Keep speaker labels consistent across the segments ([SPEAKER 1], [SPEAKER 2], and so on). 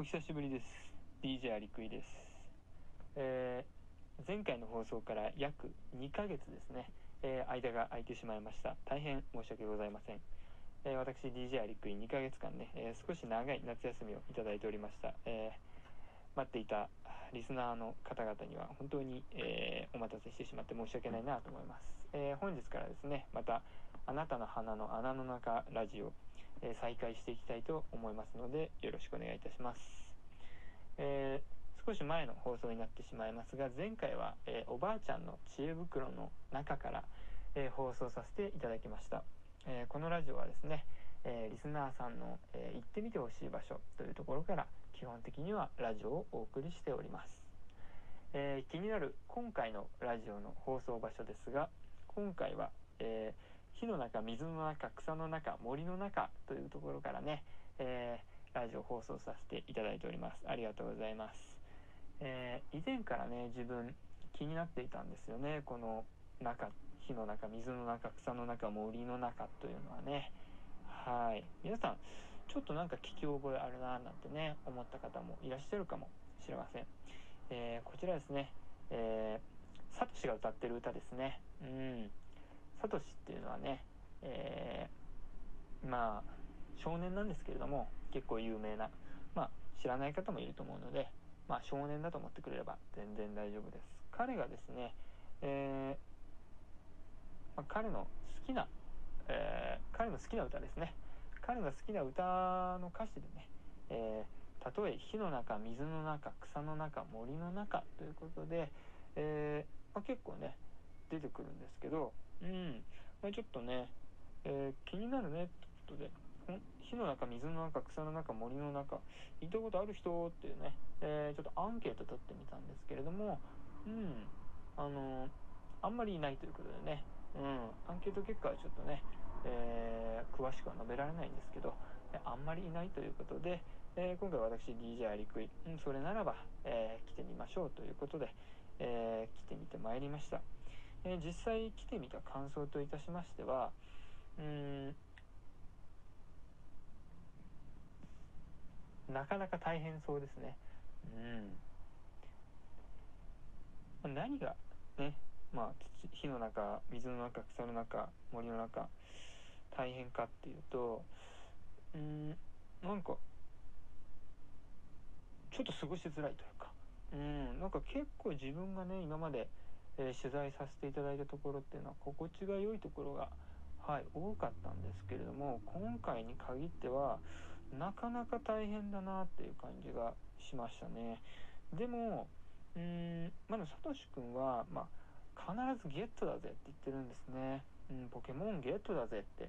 [SPEAKER 1] お久しぶりです。DJ アリクイです、えー、前回の放送から約2ヶ月ですね、えー、間が空いてしまいました。大変申し訳ございません、えー、私 DJ アリクイ2ヶ月間ね、え少し長い夏休みをいただいておりました、え待っていたリスナーの方々には本当に、えお待たせしてしまって申し訳ないなと思います、え本日からですねまたあなたの花の穴の中ラジオえ再開していきたいと思いますのでよろしくお願いいたします、えー、少し前の放送になってしまいますが前回は、えー、おばあちゃんの知恵袋の中から、えー、放送させていただきました、えこのラジオはですね、えリスナーさんの、え行ってみてほしい場所というところから基本的にはラジオをお送りしております、え気になる今回のラジオの放送場所ですが今回は、えー火の中水の中草の中森の中というところからね、えー、ラジオ放送させていただいております。ありがとうございます、えー、以前からね自分気になっていたんですよね。この中火の中水の中草の中森の中というのはね。はい。皆さんちょっとなんか聞き覚えあるななんてね思った方もいらっしゃるかもしれません、えー、こちらですね。えー、サトシが歌ってる歌ですね。うん。サトシっていうのはね、えー、まあ少年なんですけれども結構有名なまあ知らない方もいると思うのでまあ少年だと思ってくれれば全然大丈夫です。彼がですね、えー、まあ、彼の好きな、えー、彼の好きな歌ですね。彼が好きな歌の歌詞でね、えー、例え火の中水の中草の中森の中ということで、えまあ、結構ね出てくるんですけどうん、まあ、ちょっとね、えー、気になるねってことで。火の中水の中草の中森の中行ったことある人っていうね、えー、ちょっとアンケート取ってみたんですけれどもうん。あのー、あんまりいないということでねうん。アンケート結果はちょっとね、えー、詳しくは述べられないんですけどあんまりいないということで、え今回私 DJ アリクイ、うん、それならば、え来てみましょうということで、え来てみてまいりました。えー、実際来てみた感想といたしましてはうんなかなか大変そうですね。うん、何がね、まあ、火の中水の中草の中森の中大変かっていうとうんなんかちょっと過ごしづらいというかうんなんか結構自分がね今までえー、取材させていただいたところっていうのは心地が良いところが、はい、多かったんですけれども今回に限ってはなかなか大変だなっていう感じがしましたね。でもうーんまだサトシ君は、まあ、必ずゲットだぜって言ってるんですね、うん、ポケモンゲットだぜって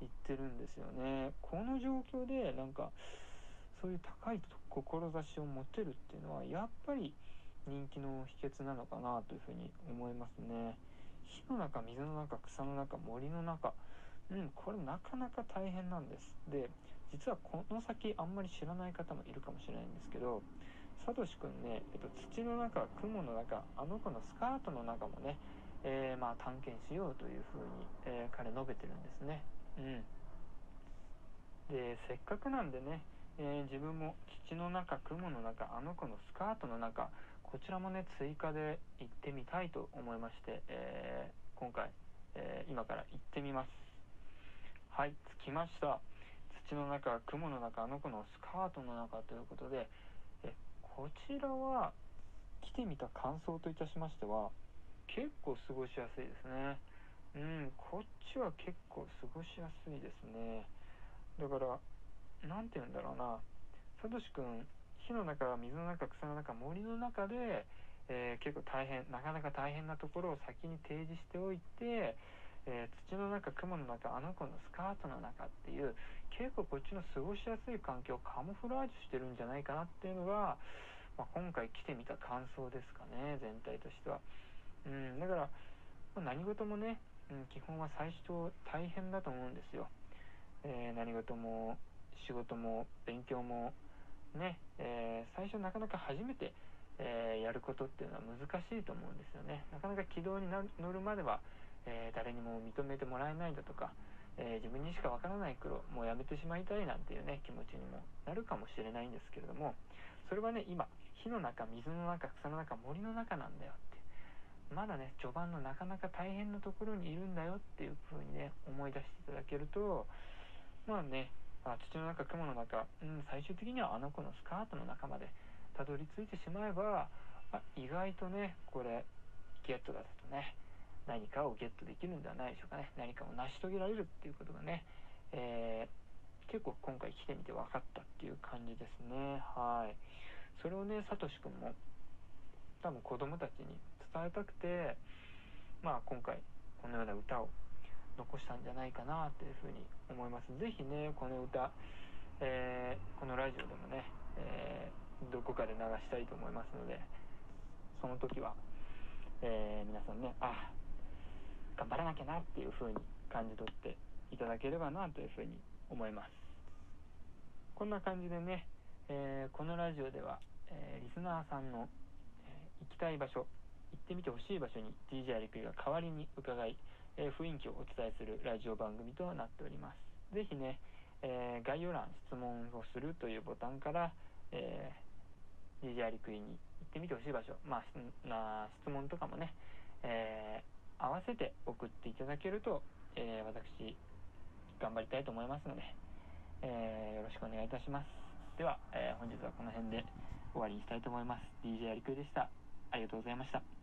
[SPEAKER 1] 言ってるんですよね。この状況でなんかそういう高い志を持てるっていうのはやっぱり人気の秘訣なのかなというふうに思いますね。火の中水の中草の中森の中。うんこれなかなか大変なんです。で実はこの先あんまり知らない方もいるかもしれないんですけどサトシくんね、えっと、土の中雲の中あの子のスカートの中もね、えー、まあ探検しようというふうに、えー、彼述べてるんですね。うん。でせっかくなんでね、えー、自分も土の中雲の中あの子のスカートの中こちらもね追加で行ってみたいと思いまして、えー、今回、えー、今から行ってみます。はい着きました。土の中雲の中あの子のスカートの中ということでえこちらは来てみた感想といたしましては結構過ごしやすいですね。うんこっちは結構過ごしやすいですね。だから何て言うんだろうな。サトシ君火の中水の中草の中森の中で、えー、結構大変なかなか大変なところを先に提示しておいて、えー、土の中雲の中あの子のスカートの中っていう結構こっちの過ごしやすい環境をカモフラージュしてるんじゃないかなっていうのが、まあ、今回来てみた感想ですかね全体としては。うん、だから、まあ、何事もね、うん、基本は最初大変だと思うんですよ。えー、何事も仕事も勉強もね、えー、最初なかなか初めて、えー、やることっていうのは難しいと思うんですよね。なかなか軌道に乗るまでは、えー、誰にも認めてもらえないだとか、え自分にしかわからない苦労もうやめてしまいたいなんていうね気持ちにもなるかもしれないんですけれどもそれはね今火の中水の中草の中森の中なんだよってまだね序盤のなかなか大変なところにいるんだよっていう風にね思い出していただけるとまあねあ土の中雲の中、うん、最終的にはあの子のスカートの中までたどり着いてしまえばあ意外とねこれゲットだとね。何かをゲットできるんではないでしょうかね。何かを成し遂げられるっていうことがね、えー結構今回来てみて分かったっていう感じですね。はい。それをねさとしくんも多分子供たちに伝えたくてまあ今回このような歌を残したんじゃないかなというふうに思います。ぜひねこの歌、えーこのラジオでもね、えーどこかで流したいと思いますのでその時は、えー皆さんねあ頑張らなきゃなっていうふうに感じ取っていただければなというふうに思います。こんな感じでね、えーこのラジオでは、えーリスナーさんの、えー行きたい場所行ってみてほしい場所に DJ アリクイが代わりに伺い、えー雰囲気をお伝えするラジオ番組となっております。ぜひね、えー概要欄質問をするというボタンから、えー DJ アリクイに行ってみてほしい場所まあな質問とかもね、えー合わせて送っていただけると、えー私頑張りたいと思いますので、えーよろしくお願いいたします。では、えー本日はこの辺で終わりにしたいと思います。DJ アリクイでした。ありがとうございました。